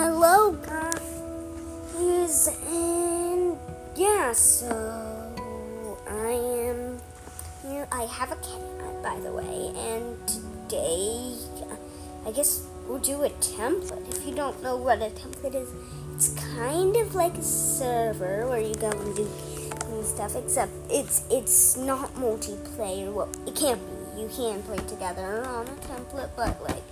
Hello, guys, and yeah, so I am here. I have a cat, by the way, and today I guess we'll do a template. If you don't know what a template is, it's kind of like a server where you go and do stuff. Except it's it's not multiplayer. Well, it can't be. You can play together on a template, but like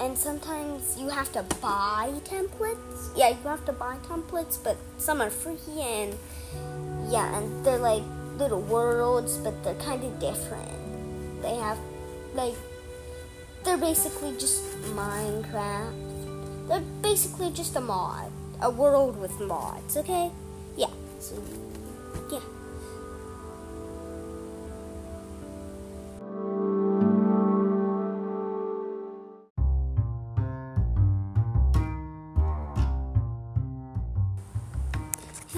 and sometimes you have to buy templates. Yeah, you have to buy templates, but some are free and yeah, and they're like little worlds, but they're kind of different. They have like they're basically just Minecraft. They're basically just a mod, a world with mods. Okay, yeah. So yeah.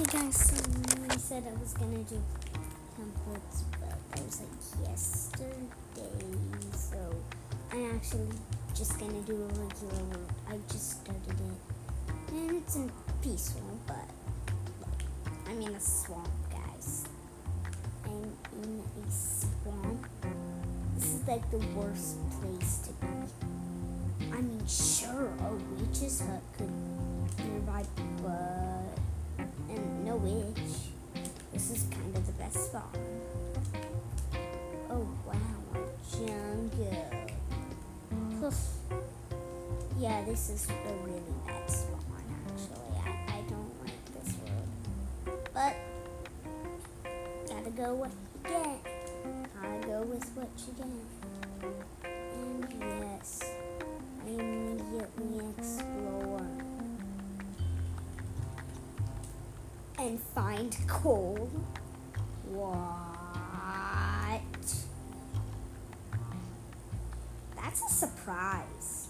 Guys, so I said I was gonna do templates, but I was like yesterday, so I'm actually just gonna do a regular one. I just started it, and it's in peaceful, but look, I'm in a swamp, guys. I'm in a swamp. This is like the worst place to be. I mean, sure, a witch's hut could nearby, but witch. This is kind of the best spot. Oh wow, a jungle. Yeah, this is a really bad spawn actually. I, I don't like this world. But gotta go what you get. Gotta go with what you get. And yes, and find coal. What? That's a surprise.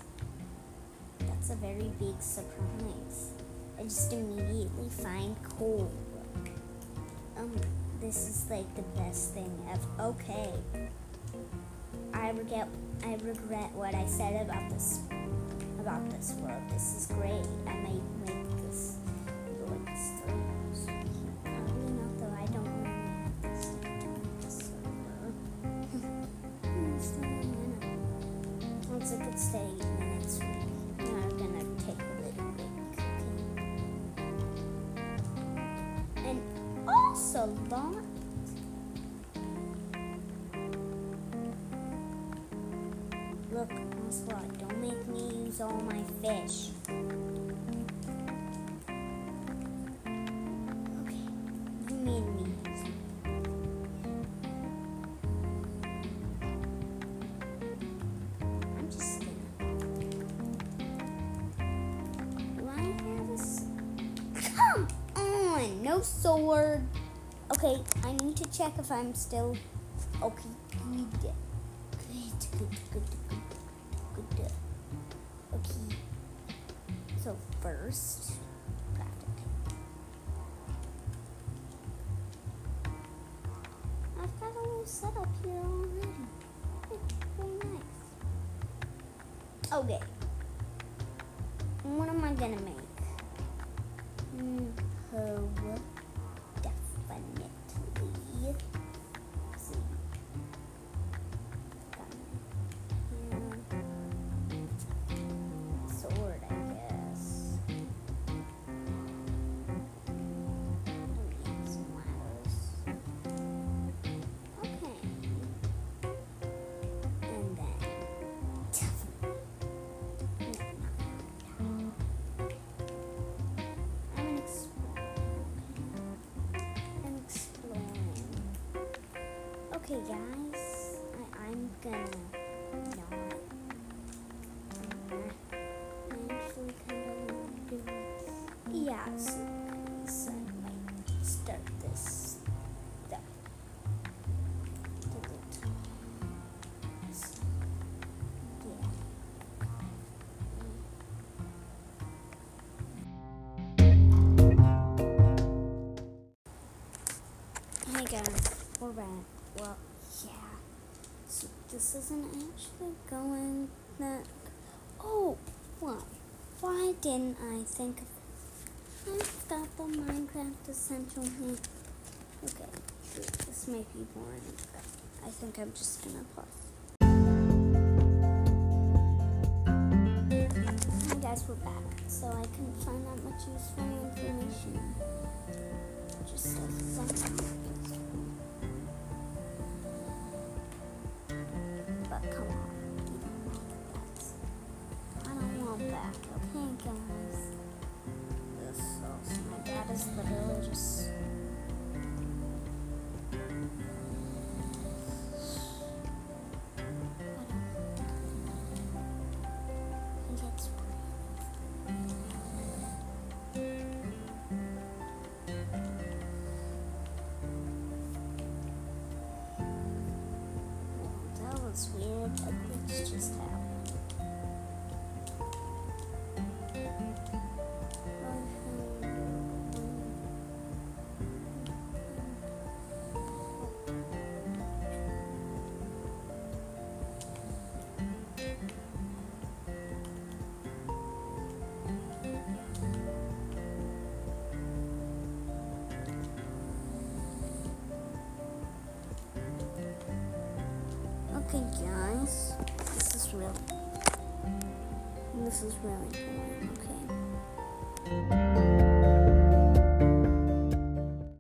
That's a very big surprise. I just immediately find coal. Um, this is like the best thing ever. Okay. I regret I regret what I said about this about this world. This is great. I might Stay in the next week, I'm gonna take a little break. And also, lot. Look, Ocelot, don't make me use all my fish. Sword. Okay, I need to check if I'm still. Okay, good. Good, good, good, good, good. Okay. So first, here already. It's nice. Okay. What am I gonna make? Mm, oh, definitely. Okay, guys. I, I'm gonna not. I actually kind of. Yeah, so guys, I might start this this isn't actually going that. Oh, what? Why didn't I think of I've got the Minecraft Essential here. Okay, this may be boring, I think I'm just gonna pause. Hi guys, we're back. So I couldn't find that much useful information. Just something. Come on. I don't want that, okay guys? This sauce, my dad is literally just Was weird. A glitch just happened. Okay, guys, this is real. This is really boring. Okay.